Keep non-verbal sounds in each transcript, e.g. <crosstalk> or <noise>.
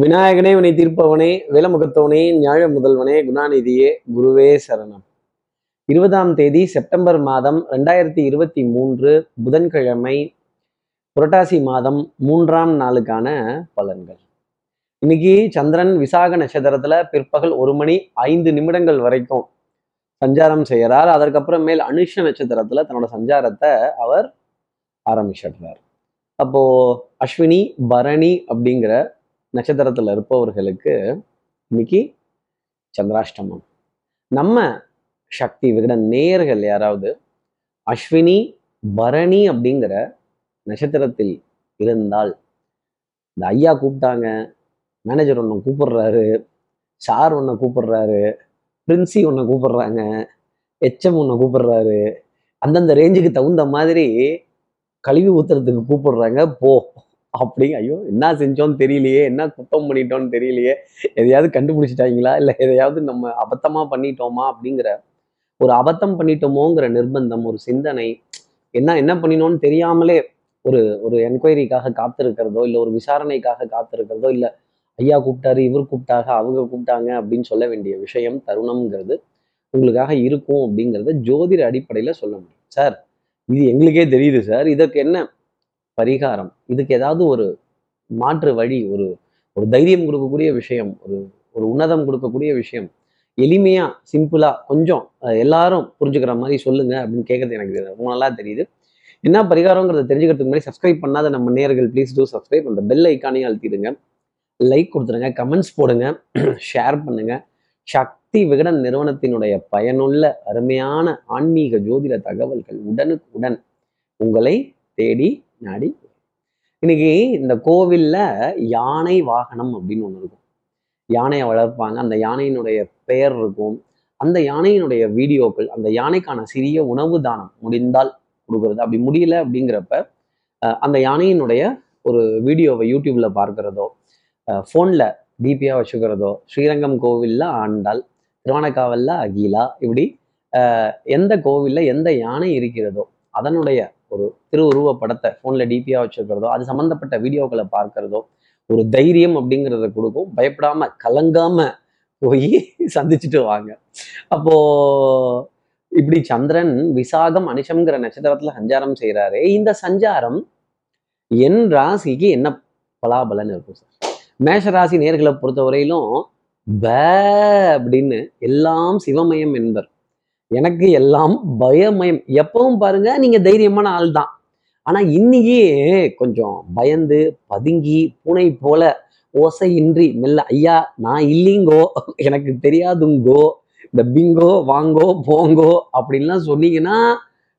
விநாயகனே வினை தீர்ப்பவனே வேலமுகத்தவனே ஞாழ முதல்வனே குணாநிதியே குருவே சரணம். இருபதாம் தேதி செப்டம்பர் மாதம் ரெண்டாயிரத்தி இருபத்தி மூன்று புதன்கிழமை புரட்டாசி மாதம் மூன்றாம் நாளுக்கான பலன்கள். இன்னைக்கு சந்திரன் விசாக நட்சத்திரத்துல பிற்பகல் ஒரு மணி ஐந்து நிமிடங்கள் வரைக்கும் சஞ்சாரம் செய்யறார் அதற்கப்புறமேல் அனுஷ நட்சத்திரத்துல தன்னோட சஞ்சாரத்தை அவர் ஆரம்பிச்சிடுறார். அப்போ அஸ்வினி பரணி அப்படிங்கிற நட்சத்திரத்துல இருப்பவர்களுக்கு இன்னைக்கு சந்திராஷ்டமம். நம்ம சக்தி விகட நேயர்கள் யாராவது அஸ்வினி பரணி அப்படிங்கிற நட்சத்திரத்தில் இருந்தால் இந்த ஐயா கூப்பிட்டாங்க மேனேஜர் ஒன்று கூப்பிடுறாரு சார் ஒன்று கூப்பிடுறாரு பிரின்சி ஒன்று கூப்பிடுறாங்க எச்எம் ஒன்று கூப்பிடுறாரு அந்தந்த ரேஞ்சுக்கு தகுந்த மாதிரி கழுவி ஊத்துறதுக்கு கூப்பிடுறாங்க போ. அப்படி ஐயோ என்ன செஞ்சோம்னு தெரியலையே என்ன குத்தம் பண்ணிட்டோம்னு தெரியலையே எதையாவது கண்டுபிடிச்சிட்டாங்களா? இல்லை எதையாவது நம்ம அபத்தமா பண்ணிட்டோமா? அப்படிங்கிற ஒரு அபத்தம் பண்ணிட்டோமோங்கிற நிர்பந்தம் ஒரு சிந்தனை என்ன என்ன பண்ணினோம்னு தெரியாமலே ஒரு ஒரு என்கொயரிக்காக காத்திருக்கிறதோ இல்லை ஒரு விசாரணைக்காக காத்திருக்கிறதோ இல்லை ஐயா கூப்பிட்டாரு இவர் கூப்பிட்டாங்க அவங்க கூப்பிட்டாங்க அப்படின்னு சொல்ல வேண்டிய விஷயம் தருணம்ங்கிறது உங்களுக்காக இருக்கும் அப்படிங்கிறத ஜோதிட அடிப்படையில் சொல்ல முடியும். சார் இது எங்களுக்கே தெரியுது சார். இதற்கு என்ன பரிகாரம். இதுக்கு ஏதாவது ஒரு மாற்று வழி ஒரு ஒரு தைரியம் கொடுக்கக்கூடிய விஷயம் ஒரு ஒரு உன்னதம் கொடுக்கக்கூடிய விஷயம். எளிமையா சிம்பிளா கொஞ்சம் எல்லாரும் புரிஞ்சுக்கிற மாதிரி சொல்லுங்க அப்படின்னு கேட்கறது எனக்கு ரொம்ப நல்லா தெரியுது. என்ன பரிகாரங்கிறத தெரிஞ்சுக்கிறதுக்கு முன்னாடி சப்ஸ்கிரைப் பண்ணாத நம்ம நேர்கள் ப்ளீஸ் டூ சப்ஸ்கிரைப் அந்த பெல் ஐக்கானையும் அழுத்திடுங்க. லைக் கொடுத்துருங்க கமெண்ட்ஸ் போடுங்க <clears throat> ஷேர் பண்ணுங்க. சக்தி விகடன் நிறுவனத்தினுடைய பயனுள்ள அருமையான ஆன்மீக ஜோதிட தகவல்கள் உடனுக்குடன் உங்களை தேடி நாடி இன்னைக்கு இந்த கோவில்ல யானை வாகனம் அப்படின்னு ஒன்று இருக்கும். யானையை வளர்ப்பாங்க. அந்த யானையினுடைய பெயர் இருக்கும். அந்த யானையினுடைய வீடியோக்கள் அந்த யானைக்கான சிறிய உணவு தானம் முடிந்தால் கொடுக்குறது. அப்படி முடியல அப்படிங்கிறப்ப அஹ், அந்த யானையினுடைய ஒரு வீடியோவை யூடியூப்ல பார்க்கிறதோ ஃபோனில் டிபியாக வச்சுக்கிறதோ ஸ்ரீரங்கம் கோவிலில் ஆண்டாள் திருவானக்காவல்ல அகிலா இப்படி அஹ், எந்த கோவிலில் எந்த யானை இருக்கிறதோ அதனுடைய ஒரு திருவுருவ படத்தை ஃபோனில் டிபியாக வச்சுருக்கிறதோ அது சம்மந்தப்பட்ட வீடியோக்களை பார்க்கறதோ ஒரு தைரியம் அப்படிங்கிறத கொடுக்கும். பயப்படாம கலங்காம போய் <laughs> சந்திச்சுட்டு வாங்க. அப்போ இப்படி சந்திரன் விசாகம் அனிஷம்ங்கிற நட்சத்திரத்துல சஞ்சாரம் செய்கிறாரு இந்த சஞ்சாரம் என் ராசிக்கு என்ன பலாபலன் இருக்கும் சார். மேஷ ராசி நேர்களை பொறுத்தவரையிலும் ப அப்படின்னு எல்லாம் சிவமயம் என்பர். எனக்கு எல்லாம் பயமயம். எப்பவும் பாருங்க நீங்க தைரியமான ஆள் தான் ஆனா இன்னைக்கு கொஞ்சம் பயந்து பதுங்கி பூனை போல ஓசையின்றி மெல்ல ஐயா நான் இல்லைங்கோ எனக்கு தெரியாதுங்கோ இந்த பிங்கோ வாங்கோ போங்கோ அப்படின்லாம் சொன்னீங்கன்னா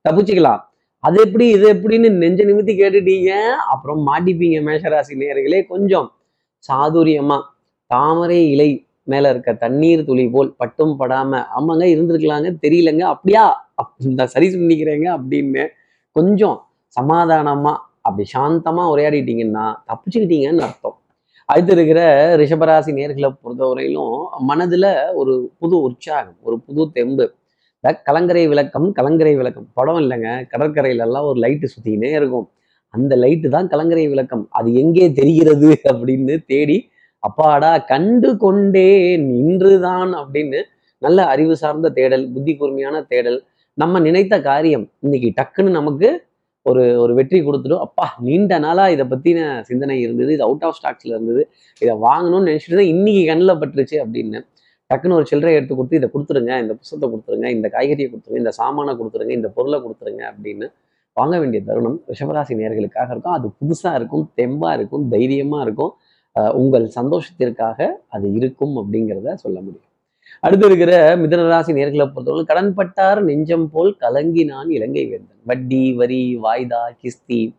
தப்பிச்சுக்கலாம். அது எப்படி இது எப்படின்னு நெஞ்ச நிமித்தி கேட்டுட்டீங்க. அப்புறம் மாட்டிப்பீங்க மேஷராசி நேர்களே கொஞ்சம் சாதுரியமா. தாமரை இலை மேல இருக்க தண்ணீர் துளி போல் பட்டும் படாம ஆமாங்க இருந்திருக்கலாங்க தெரியலங்க அப்படியா? அப்~ இந்த சரி சொன்னிக்கிறேங்க அப்படின்னு கொஞ்சம் சமாதானமா அப்படி சாந்தமா உரையாடிட்டீங்கன்னா தப்பிச்சுக்கிட்டீங்கன்னு அர்த்தம். அடுத்து இருக்கிற ரிஷபராசி நேர்களை பொறுத்தவரையிலும் மனதுல ஒரு புது உற்சாகம் ஒரு புது தெம்பு. கலங்கரை விளக்கம் கலங்கரை விளக்கம். படம் இல்லைங்க கடற்கரையில எல்லாம் ஒரு லைட்டு சுத்தினே இருக்கும். அந்த லைட்டு தான் கலங்கரை விளக்கம். அது எங்கே தெரிகிறது அப்படின்னு தேடி அப்பாடா கண்டு கொண்டேன் இன்றுதான் அப்படின்னு நல்ல அறிவு சார்ந்த தேடல் புத்தி கூர்மையான தேடல். நம்ம நினைத்த காரியம் இன்னைக்கு டக்குன்னு நமக்கு ஒரு ஒரு வெற்றி கொடுத்துடும். அப்பா நீண்ட நாளா இதை பத்தின சிந்தனை இருந்தது இது அவுட் ஆஃப் ஸ்டாக்ஸ்ல இருந்தது இதை வாங்கணும்னு நினைச்சிட்டு தான் இன்னைக்கு கண்ணில் பட்டுருச்சு அப்படின்னு. டக்குன்னு ஒரு சில்லறை எடுத்து கொடுத்து இதை கொடுத்துருங்க இந்த புஸ்தத்தை கொடுத்துருங்க இந்த காய்கறியை கொடுத்துருங்க இந்த சாமானை கொடுத்துருங்க இந்த பொருளை கொடுத்துருங்க அப்படின்னு வாங்க வேண்டிய தருணம். ரிஷபராசி நேர்களுக்காக இருக்கும். அது புதுசா இருக்கும் தெம்பா இருக்கும் தைரியமா இருக்கும். உங்கள் சந்தோஷத்திற்காக அது இருக்கும் அப்படிங்கிறத சொல்ல முடியும். அடுத்து இருக்கிற மிதனராசி நேர்களை பொறுத்தவரை கடன்பட்டார் நெஞ்சம் போல் கலங்கினான் இலங்கை வேந்தன். வட்டி வரி வாய்தா கிஸ்தி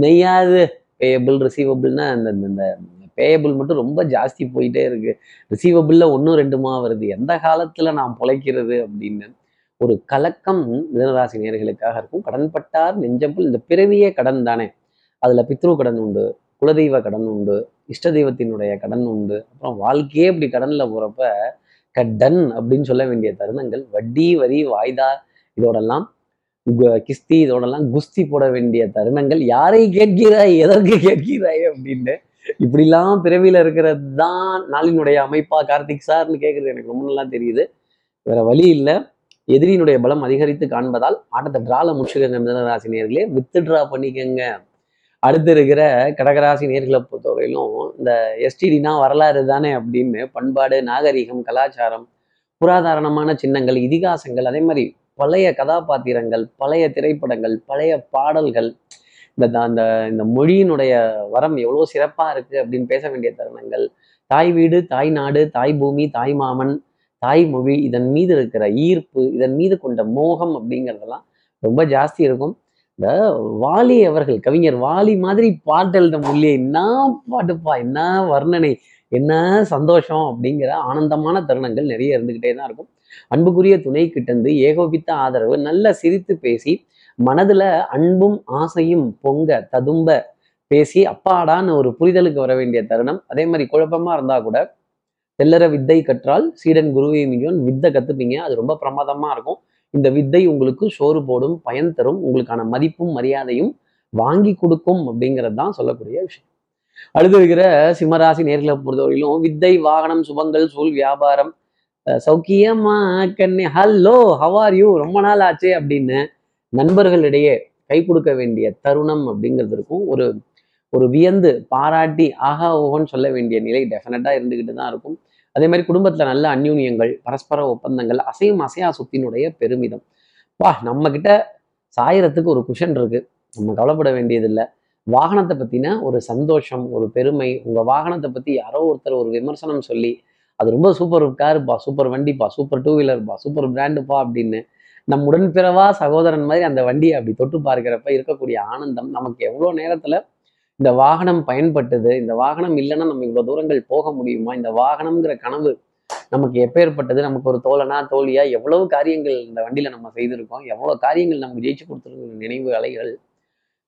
நெய்யாது பேயபிள் ரிசீவபிள்னா அந்த இந்த பேயபிள் மட்டும் ரொம்ப ஜாஸ்தி போயிட்டே இருக்கு. ரிசீவபிள்ல ஒன்றும் ரெண்டுமா வருது. எந்த காலத்துல நான் பொழைக்கிறது அப்படின்னு ஒரு கலக்கம் மிதனராசி நேர்களுக்காக இருக்கும். கடன்பட்டார் நெஞ்சம் போல் இந்த பிறவியே கடன் தானே. அதுல பித்ரு கடன் உண்டு குலதெய்வ கடன் உண்டு இஷ்ட தெய்வத்தினுடைய கடன் உண்டு. அப்புறம் வாழ்க்கையே இப்படி கடன்ல போறப்ப கடன் அப்படின்னு சொல்ல வேண்டிய தருணங்கள் வட்டி வரி வாய்தா இதோடெல்லாம் கிஸ்தி இதோடெல்லாம் குஸ்தி போட வேண்டிய தருணங்கள் யாரை கேட்கிறாய் எதற்கு கேட்கிறாய் அப்படின்னு இப்படிலாம் பிறவியில் இருக்கிறது தான் நாளினுடைய அமைப்பா கார்த்திக் சார்னு கேட்குறது எனக்கு ரொம்ப நல்லா தெரியுது. வேற வழி இல்லை. எதிரியினுடைய பலம் அதிகரித்து காண்பதால் ஆட்டத்தை ட்ரால முடிச்சுக்கங்க மிதனராசி நேர்களே வித்து ட்ரா பண்ணிக்கங்க. அடுத்து இருக்கிற கடகராசி நேர்களை பொறுத்தவரையிலும் இந்த எஸ்டிடினா வரலாறு தானே அப்படின்னு பண்பாடு நாகரிகம் கலாச்சாரம் புராதாரணமான சின்னங்கள் இதிகாசங்கள் அதே மாதிரி பழைய கதாபாத்திரங்கள் பழைய திரைப்படங்கள் பழைய பாடல்கள் இந்த அந்த இந்த மொழியினுடைய வரம் எவ்வளோ சிறப்பாக இருக்குது அப்படின்னு பேச வேண்டிய தருணங்கள் தாய் வீடு தாய் நாடு தாய் பூமி தாய் மாமன் தாய் மொழி இதன் மீது இருக்கிற ஈர்ப்பு இதன் மீது கொண்ட மோகம் அப்படிங்கிறதெல்லாம் ரொம்ப ஜாஸ்தி இருக்கும். இந்த வாலி அவர்கள் கவிஞர் வாலி மாதிரி பாட்டு எழுத முடியல என்ன பாட்டுப்பா என்ன வர்ணனை என்ன சந்தோஷம்? அப்படிங்கிற ஆனந்தமான தருணங்கள் நிறைய இருந்துக்கிட்டே தான் இருக்கும். அன்புக்குரிய துணை கிட்டந்து ஏகோபித்த ஆதரவு நல்லா சிரித்து பேசி மனதுல அன்பும் ஆசையும் பொங்க ததும்ப பேசி அப்பாடான்னு ஒரு புரிதலுக்கு வர வேண்டிய தருணம். அதே மாதிரி குழப்பமா இருந்தா கூட தெல்லற வித்தை கற்றால் சீடன் குருவை மிஞ்சோன் வித்தை கத்துப்பீங்க. அது ரொம்ப பிரமாதமா இருக்கும். இந்த வித்தை உங்களுக்கு சோறு போடும் பயன் தரும் உங்களுக்கான மதிப்பும் மரியாதையும் வாங்கி கொடுக்கும் அப்படிங்கிறது தான் சொல்லக்கூடிய விஷயம். அடுத்து இருக்கிற சிம்மராசி நேர்களை பொறுத்தவரையிலும் வித்தை வாகனம் சுபங்கள் சூழ் வியாபாரம் சௌக்கியமா கண்ணே ஹலோ ஹவார் யூ ரொம்ப நாள் ஆச்சு அப்படின்னு நண்பர்களிடையே கை கொடுக்க வேண்டிய தருணம் அப்படிங்கிறது இருக்கும். ஒரு ஒரு வியந்து பாராட்டி ஆஹா ஓஹோன்னு சொல்ல வேண்டிய நிலை டெஃபினட்டாக இருந்துகிட்டு தான் இருக்கும். அதே மாதிரி குடும்பத்துல நல்ல அந்யூன்யங்கள் பரஸ்பர ஒப்பந்தங்கள் அசையும் அசையா சொத்தினுடைய பெருமிதம். வா நம்ம கிட்ட சாயறதுக்கு ஒரு குஷன் இருக்கு. நம்ம கவலைப்பட வேண்டியதில்லை. வாகனத்தை பத்தின ஒரு சந்தோஷம் ஒரு பெருமை உங்க வாகனத்தை பத்தி யாரோ ஒருத்தர் ஒரு விமர்சனம் சொல்லி அது ரொம்ப சூப்பர் காருப்பா சூப்பர் வண்டிப்பா சூப்பர் டூ வீலர்ப்பா சூப்பர் பிராண்டுப்பா அப்படின்னு நம் உடன்பிறவா சகோதரன் மாதிரி அந்த வண்டியை அப்படி தொட்டு பார்க்கிறப்ப இருக்கக்கூடிய ஆனந்தம் நமக்கு எவ்வளோ நேரத்துல இந்த வாகனம் பயன்பட்டது இந்த வாகனம் இல்லைன்னா நம்ம இவ்வளவு தூரங்கள் போக முடியுமா? இந்த வாகனம்ங்கிற கனவு நமக்கு எப்பேற்பட்டது நமக்கு ஒரு தோழனா தோழியா எவ்வளவு காரியங்கள் இந்த வண்டியில நம்ம செய்திருக்கோம்? எவ்வளவு காரியங்கள் நமக்கு ஜெயிச்சு கொடுத்துருக்க நினைவு அலைகள்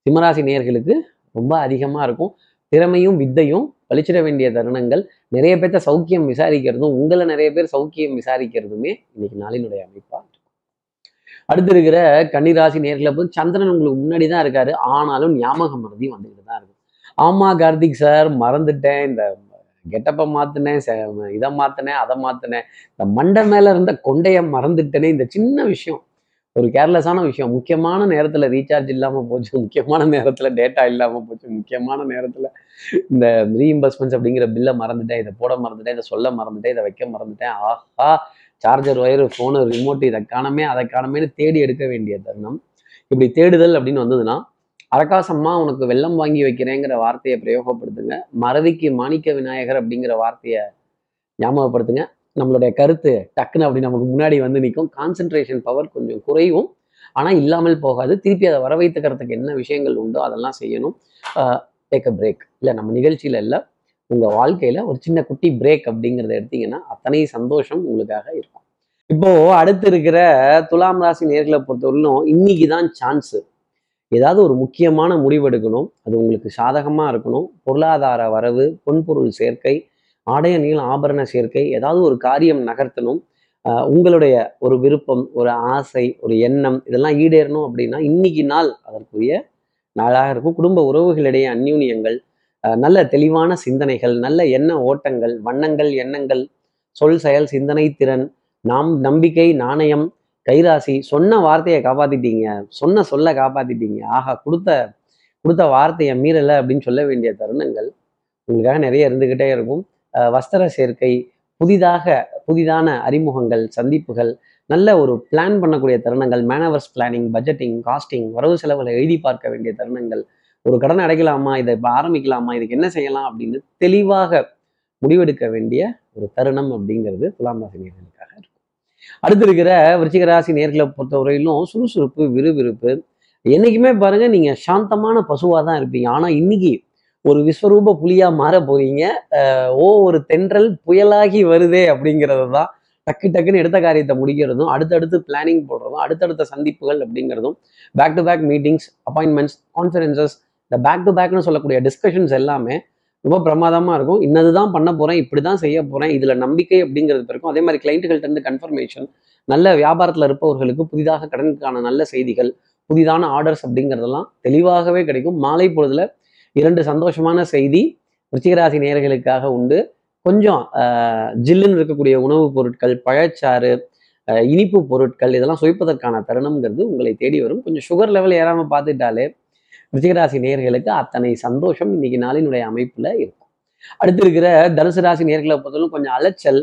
சிம்மராசி நேர்களுக்கு ரொம்ப அதிகமா இருக்கும். திறமையும் வித்தையும் பழிச்சிட வேண்டிய தருணங்கள். நிறைய பேர்த்த சௌக்கியம் விசாரிக்கிறதும் உங்களை நிறைய பேர் சௌக்கியம் விசாரிக்கிறதுமே இன்னைக்கு நாளினுடைய அமைப்பா அடுத்து இருக்கிற கன்னிராசி நேர்களை போது சந்திரன் உங்களுக்கு முன்னாடி தான் இருக்காரு. ஆனாலும் ஞாபகம் மறதி வந்துகிட்டு தான் இருக்கு. ஆமா கார்த்திக் சார் மறந்துட்டேன். இந்த கெட்டப்பை மாற்றினேன் இதை மாற்றினேன் அதை மாற்றினேன் இந்த மண்டை மேல இருந்த கொண்டையை மறந்துட்டேனே. இந்த சின்ன விஷயம் ஒரு கேர்லெஸ்ஸான விஷயம். முக்கியமான நேரத்துல ரீசார்ஜ் இல்லாம போச்சு முக்கியமான நேரத்துல டேட்டா இல்லாம போச்சு முக்கியமான நேரத்துல இந்த ரீஇம்பர்ஸ்மெண்ட்ஸ் அப்படிங்கிற பில்லை மறந்துட்டேன் இதை போட மறந்துட்டேன் இதை சொல்ல மறந்துட்டேன் இதை வைக்க மறந்துட்டேன். ஆஹா சார்ஜர் ஒயரு ஃபோனு ரிமோட் இதை காணமே அதை காணமேனு தேடி எடுக்க வேண்டிய தருணம். இப்படி தேடுதல் அப்படின்னு வந்ததுன்னா அரகாசம்மா உனக்கு வெள்ளம் வாங்கி வைக்கிறேங்கிற வார்த்தையை பிரயோகப்படுத்துங்க. மறதிக்கு மாணிக்க விநாயகர் அப்படிங்கிற வார்த்தையை ஞாபகப்படுத்துங்க. நம்மளுடைய கருத்து டக்குன்னு அப்படி நமக்கு முன்னாடி வந்து நிற்கும். கான்சென்ட்ரேஷன் பவர் கொஞ்சம் குறையும். ஆனால் இல்லாமல் போகாது. திருப்பி அதை வர வைத்துக்கிறதுக்கு என்ன விஷயங்கள் உண்டோ அதெல்லாம் செய்யணும். டேக் அ பிரேக் இல்லை நம்ம நிகழ்ச்சியில் இல்லை. உங்கள் வாழ்க்கையில் ஒரு சின்ன குட்டி பிரேக் அப்படிங்கிறத எடுத்தீங்கன்னா அத்தனை சந்தோஷம் உங்களுக்காக இருக்கும். இப்போ அடுத்து இருக்கிற துலாம் ராசி நேர்களை பொறுத்தவரையிலும் இன்னைக்கு தான் சான்ஸு ஏதாவது ஒரு முக்கியமான முடிவெடுக்கணும் அது உங்களுக்கு சாதகமாக இருக்கணும். பொருளாதார வரவு பொன்பொருள் சேர்க்கை ஆடைய நீள ஆபரண சேர்க்கை ஏதாவது ஒரு காரியம் நகர்த்தணும். உங்களுடைய ஒரு விருப்பம் ஒரு ஆசை ஒரு எண்ணம் இதெல்லாம் ஈடேறணும் அப்படின்னா இன்னைக்கு நாள் அதற்குரிய நாளாக இருக்கும். குடும்ப உறவுகளிடையே அந்யூன்யங்கள் நல்ல தெளிவான சிந்தனைகள் நல்ல எண்ண ஓட்டங்கள் வண்ணங்கள் எண்ணங்கள் சொல் செயல் சிந்தனை திறன் நாம் நம்பிக்கை நாணயம் கைராசி சொன்ன வார்த்தையை காப்பாத்திட்டீங்க. சொன்ன சொல்ல காப்பாத்திட்டீங்க. ஆஹா கொடுத்த கொடுத்த வார்த்தையை மீறலை அப்படின்னு சொல்ல வேண்டிய தருணங்கள் உங்களுக்காக நிறைய இருந்துகிட்டே இருக்கும். வஸ்திர சேர்க்கை புதிதாக புதிதான அறிமுகங்கள் சந்திப்புகள் நல்ல ஒரு பிளான் பண்ணக்கூடிய தருணங்கள் மேனவர்ஸ் பிளானிங் பட்ஜெட்டிங் காஸ்டிங் வரவு செலவுகளை எழுதி பார்க்க வேண்டிய தருணங்கள். ஒரு கடன் அடைக்கலாமா? இதை இப்போ ஆரம்பிக்கலாமா? இதுக்கு என்ன செய்யலாம்? அப்படின்னு தெளிவாக முடிவெடுக்க வேண்டிய ஒரு தருணம் அப்படிங்கிறது துலாம் ராசினியர்களுக்கு அடுத்து இருக்கிற விருச்சிக ராசி நேர்களை பொறுத்தவரையிலும் சுறுசுறுப்பு விறுவிறுப்பு. என்னைக்குமே பாருங்க நீங்க சாந்தமான பசுவாக தான் இருப்பீங்க. ஆனா இன்னைக்கு ஒரு விஸ்வரூப புலியா மாற போறீங்க. ஓ ஒரு தென்றல் புயலாகி வருதே அப்படிங்கிறது தான் டக்கு டக்குன்னு எடுத்த காரியத்தை முடிக்கிறதும் அடுத்தடுத்து பிளானிங் போடுறதும் அடுத்தடுத்த சந்திப்புகள் அப்படிங்கிறதும் back to back meetings appointments conferences இந்த பேக் டு பேக்னு சொல்லக்கூடிய டிஸ்கஷன்ஸ் எல்லாமே ரொம்ப பிரமாதமாக இருக்கும். இன்னது தான் பண்ண போகிறேன் இப்படி தான் செய்ய போகிறேன் இதில் நம்பிக்கை அப்படிங்கிறது பிறக்கும். அதே மாதிரி கிளைண்ட்டுகள்ட்ட இருந்து கன்ஃபர்மேஷன் நல்ல வியாபாரத்தில் இருப்பவர்களுக்கு புதிதாக கடனுக்கான நல்ல செய்திகள் புதிதான ஆர்டர்ஸ் அப்படிங்கிறதெல்லாம் தெளிவாகவே கிடைக்கும். மாலை பொழுதுல இரண்டு சந்தோஷமான செய்தி ருச்சிகராசி நேர்களுக்காக உண்டு. கொஞ்சம் ஜில்லுன்னு இருக்கக்கூடிய உணவுப் பொருட்கள் பழச்சாறு இனிப்பு பொருட்கள் இதெல்லாம் சுவைப்பதற்கான தருணம்ங்கிறது உங்களை தேடி வரும். கொஞ்சம் சுகர் லெவல் ஏறாமல் பார்த்துட்டாலே ரிச்சிகராசி நேர்களுக்கு அத்தனை சந்தோஷம் இன்னைக்கு நாளினுடைய அமைப்புல இருக்கும். அடுத்து இருக்கிற தனுசு ராசி நேர்களை பொறுத்தவரைக்கும் கொஞ்சம் அலைச்சல்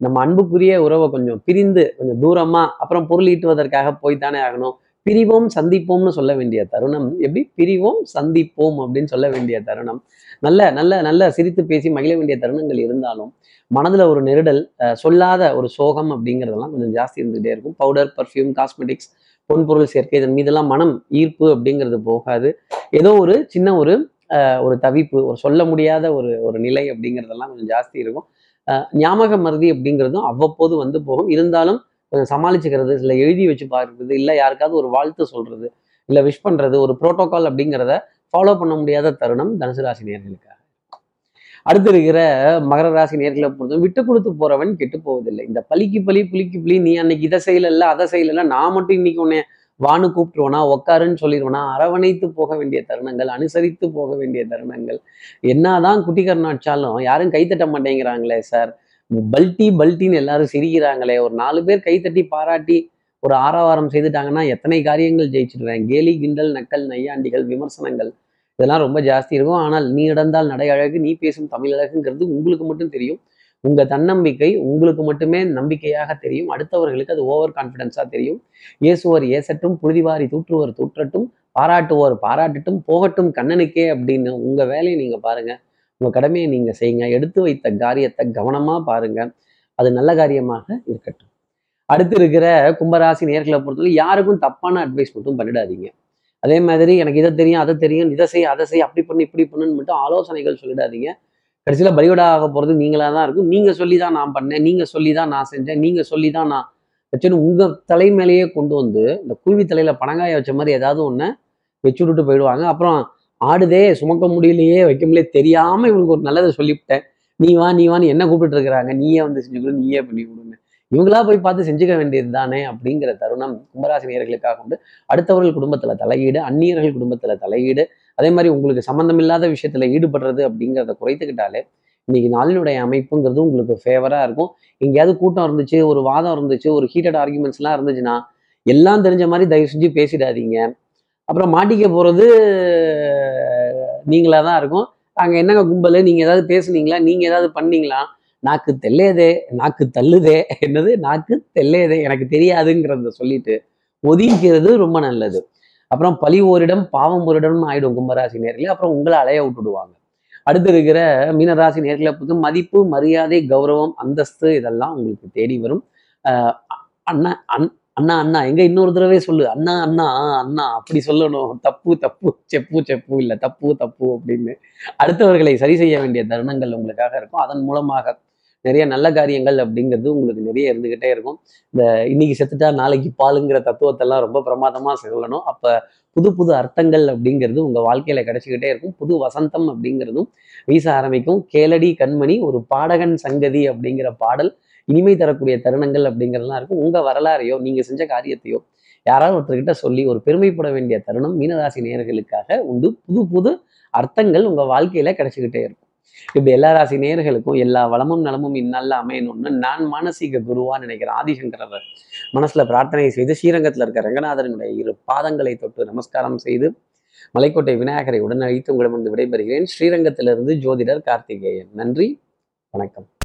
நம்ம அன்புக்குரிய உறவை கொஞ்சம் பிரிந்து கொஞ்சம் தூரமா அப்புறம் பொருள் ஈட்டுவதற்காக போய்த்தானே ஆகணும். பிரிவோம் சந்திப்போம்னு சொல்ல வேண்டிய தருணம். எப்படி? பிரிவோம் சந்திப்போம் அப்படின்னு சொல்ல வேண்டிய தருணம். நல்ல நல்ல நல்ல சிரித்து பேசி மகிழ வேண்டிய தருணங்கள் இருந்தாலும் மனதில் ஒரு நெருடல் சொல்லாத ஒரு சோகம் அப்படிங்கிறதெல்லாம் கொஞ்சம் ஜாஸ்தி இருந்துகிட்டே இருக்கும். பவுடர் பர்ஃப்யூம் காஸ்மெட்டிக்ஸ் பொன்பொருள் சேர்க்கை இதன் மீதெல்லாம் மனம் ஈர்ப்பு அப்படிங்கிறது போகாது. ஏதோ ஒரு சின்ன ஒரு ஒரு தவிப்பு ஒரு சொல்ல முடியாத ஒரு ஒரு நிலை அப்படிங்கிறதெல்லாம் கொஞ்சம் ஜாஸ்தி இருக்கும். ஞாபக மருதி அப்படிங்கிறதும் அவ்வப்போது வந்து போகும். இருந்தாலும் கொஞ்சம் சமாளிச்சுக்கிறது இல்லை எழுதி வச்சு பார்க்குறது இல்லை யாருக்காவது ஒரு வாழ்த்து சொல்றது இல்லை விஷ் பண்ணுறது ஒரு ப்ரோட்டோகால் அப்படிங்கிறத ஃபாலோ பண்ண முடியாத தருணம் தனுசு ராசி அடுத்து இருக்கிற மகர ராசி நேர்களை பொறுத்த விட்டு கொடுத்து போறவன் கெட்டு போவதில்லை. இந்த பலிக்கு பலி புலிக்கு புலி நீ அன்னைக்கு இதை செய்யல அதை செய்யல நான் மட்டும் இன்னைக்கு உன்னை வானு கூப்பிட்டுருவனா உக்காருன்னு சொல்லிடுவனா அரவணைத்து போக வேண்டிய தருணங்கள் அனுசரித்து போக வேண்டிய தருணங்கள் என்னதான் குட்டிக்கரணம் அடிச்சாலும் யாரும் கைத்தட்ட மாட்டேங்கிறாங்களே சார் பல்ட்டி பல்ட்டின்னு எல்லாரும் சிரிக்கிறாங்களே ஒரு நாலு பேர் கைத்தட்டி பாராட்டி ஒரு ஆரவாரம் செய்துட்டாங்கன்னா எத்தனை காரியங்கள் ஜெயிச்சிடுவேன்? கேலி கிண்டல் நக்கல் நையாண்டிகள் விமர்சனங்கள் இதெல்லாம் ரொம்ப ஜாஸ்தி இருக்கும். ஆனால் நீ நடந்தால் நடை அழகு நீ பேசும் தமிழ் அழகுங்கிறது உங்களுக்கு மட்டும் தெரியும். உங்க தன்னம்பிக்கை உங்களுக்கு மட்டுமே நம்பிக்கையாக தெரியும். அடுத்தவர்களுக்கு அது ஓவர் கான்ஃபிடென்ஸா தெரியும். இயேசுவர் ஏசட்டும் புழுதிவாரி தூற்றுவர் தூற்றட்டும் பாராட்டுவோர் பாராட்டட்டும் போகட்டும் கண்ணனுக்கே அப்படின்னு உங்க வேலையை நீங்க பாருங்க. உங்க கடமையை நீங்க செய்யுங்க. எடுத்து வைத்த காரியத்தை கவனமா பாருங்க. அது நல்ல காரியமாக இருக்கட்டும். அடுத்து இருக்கிற கும்பராசி நேர்களை பொறுத்தவரை யாருக்கும் தப்பான அட்வைஸ் மட்டும் பண்ணிடாதீங்க. அதே மாதிரி எனக்கு இதை தெரியும் அதை தெரியும் இதை செய் அதை செய் அப்படி பண்ணு இப்படி பண்ணுன்னு மட்டும் ஆலோசனைகள் சொல்லிடாதீங்க. கடைசியில் பலிவிடா ஆக போகிறது நீங்களாக தான் இருக்கும். நீங்கள் சொல்லி தான் நான் பண்ணேன் நீங்கள் சொல்லி தான் நான் செஞ்சேன் நீங்கள் சொல்லி தான் நான் வச்சுன்னு உங்கள் தலை மேலேயே கொண்டு வந்து இந்த குருவி தலையில் பணங்காய வச்ச மாதிரி ஏதாவது ஒன்று வச்சு விட்டுட்டு போயிடுவாங்க. அப்புறம் ஆடுதே சுமக்க முடியலையே வைக்க முடியல தெரியாமல் இவனுக்கு ஒரு நல்லதை சொல்லிவிட்டேன். நீ வா நீ வான்னு என்ன கூப்பிட்டு இருக்கிறாங்க? நீயே வந்து செஞ்சுக்கணும் நீயே பண்ணி இவங்களா போய் பார்த்து செஞ்சுக்க வேண்டியது தானே அப்படிங்கிற தருணம் கும்பராசி நேர்களுக்காக உண்டு. அடுத்தவர்கள் குடும்பத்துல தலையீடு அந்நியர்கள் குடும்பத்துல தலையீடு அதே மாதிரி உங்களுக்கு சம்மந்தம் இல்லாத விஷயத்துல ஈடுபடுறது அப்படிங்கிறத குறைத்துக்கிட்டாலே இன்னைக்கு நாளினுடைய அமைப்புங்கிறது உங்களுக்கு ஃபேவரா இருக்கும். எங்கேயாவது கூட்டம் இருந்துச்சு ஒரு வாதம் இருந்துச்சு ஒரு ஹீட்டட் ஆர்குமெண்ட்ஸ்லாம் இருந்துச்சுன்னா எல்லாம் தெரிஞ்ச மாதிரி தயவு செஞ்சு பேசிடாதீங்க. அப்புறம் மாட்டிக்க போறது நீங்களா தான் இருக்கும். அங்கே என்னங்க கும்பல்? நீங்கள் ஏதாவது பேசுனீங்களா? நீங்கள் ஏதாவது பண்ணீங்களா? நாக்கு தெல்லேதே நாக்கு தள்ளுதே என்னது? நாக்கு தெல்லேதே எனக்கு தெரியாதுங்கிறத சொல்லிட்டு ஒதுக்கிறது ரொம்ப நல்லது. அப்புறம் பழி ஓரிடம் பாவம் ஓரிடம் ஆயிடும் கும்பராசி நேரில் அப்புறம் உங்களை அலைய விட்டுடுவாங்க. அடுத்து இருக்கிற மீனராசி நேர்களை பொறுத்து மதிப்பு மரியாதை கௌரவம் அந்தஸ்து இதெல்லாம் உங்களுக்கு தேடி வரும். அண்ணா அண் அண்ணா அண்ணா எங்க இன்னொரு தடவை சொல்லு. அண்ணா அண்ணா அண்ணா அப்படி சொல்லணும். தப்பு தப்பு செப்பு செப்பு இல்லை. தப்பு தப்பு அப்படின்னு. அடுத்தவர்களை சரி செய்ய வேண்டிய தருணங்கள் உங்களுக்காக இருக்கும். அதன் மூலமாக நிறைய நல்ல காரியங்கள் அப்படிங்கிறது உங்களுக்கு நிறைய இருந்துகிட்டே இருக்கும். இந்த இன்னைக்கு செத்துட்டா நாளைக்கு பாலுங்கிற தத்துவத்தெல்லாம் ரொம்ப பிரமாதமாக சொல்லணும். அப்போ புது புது அர்த்தங்கள் அப்படிங்கிறது உங்கள் வாழ்க்கையில் கிடைச்சிக்கிட்டே இருக்கும். புது வசந்தம் அப்படிங்கிறதும் வீச ஆரம்பிக்கும். கேளடி கண்மணி ஒரு பாடகன் சங்கதி அப்படிங்கிற பாடல் இனிமை தரக்கூடிய தருணங்கள் அப்படிங்கிறதுலாம் இருக்கும். உங்கள் வரலாறையோ நீங்கள் செஞ்ச காரியத்தையோ யாராவது ஒருத்தர்கிட்ட சொல்லி ஒரு பெருமைப்பட வேண்டிய தருணம் மீனராசி நேர்களுக்காக உண்டு. புது புது அர்த்தங்கள் உங்கள் வாழ்க்கையில் கிடைச்சிக்கிட்டே இருக்கும். இப்படி எல்லா ராசி நேர்களுக்கும் எல்லா வளமும் நலமும் இந்நல்ல அமையணும்னு நான் மானசீக குருவா நினைக்கிறேன் ஆதிசங்கரர். மனசுல பிரார்த்தனை செய்து ஸ்ரீரங்கத்தில் இருக்க ரங்கநாதனுடைய இரு பாதங்களை தொட்டு நமஸ்காரம் செய்து மலைக்கோட்டை விநாயகரை உடன் அழைத்து உங்களிடமிருந்து விடைபெறுகிறேன். ஸ்ரீரங்கத்திலிருந்து ஜோதிடர் கார்த்திகேயன். நன்றி. வணக்கம்.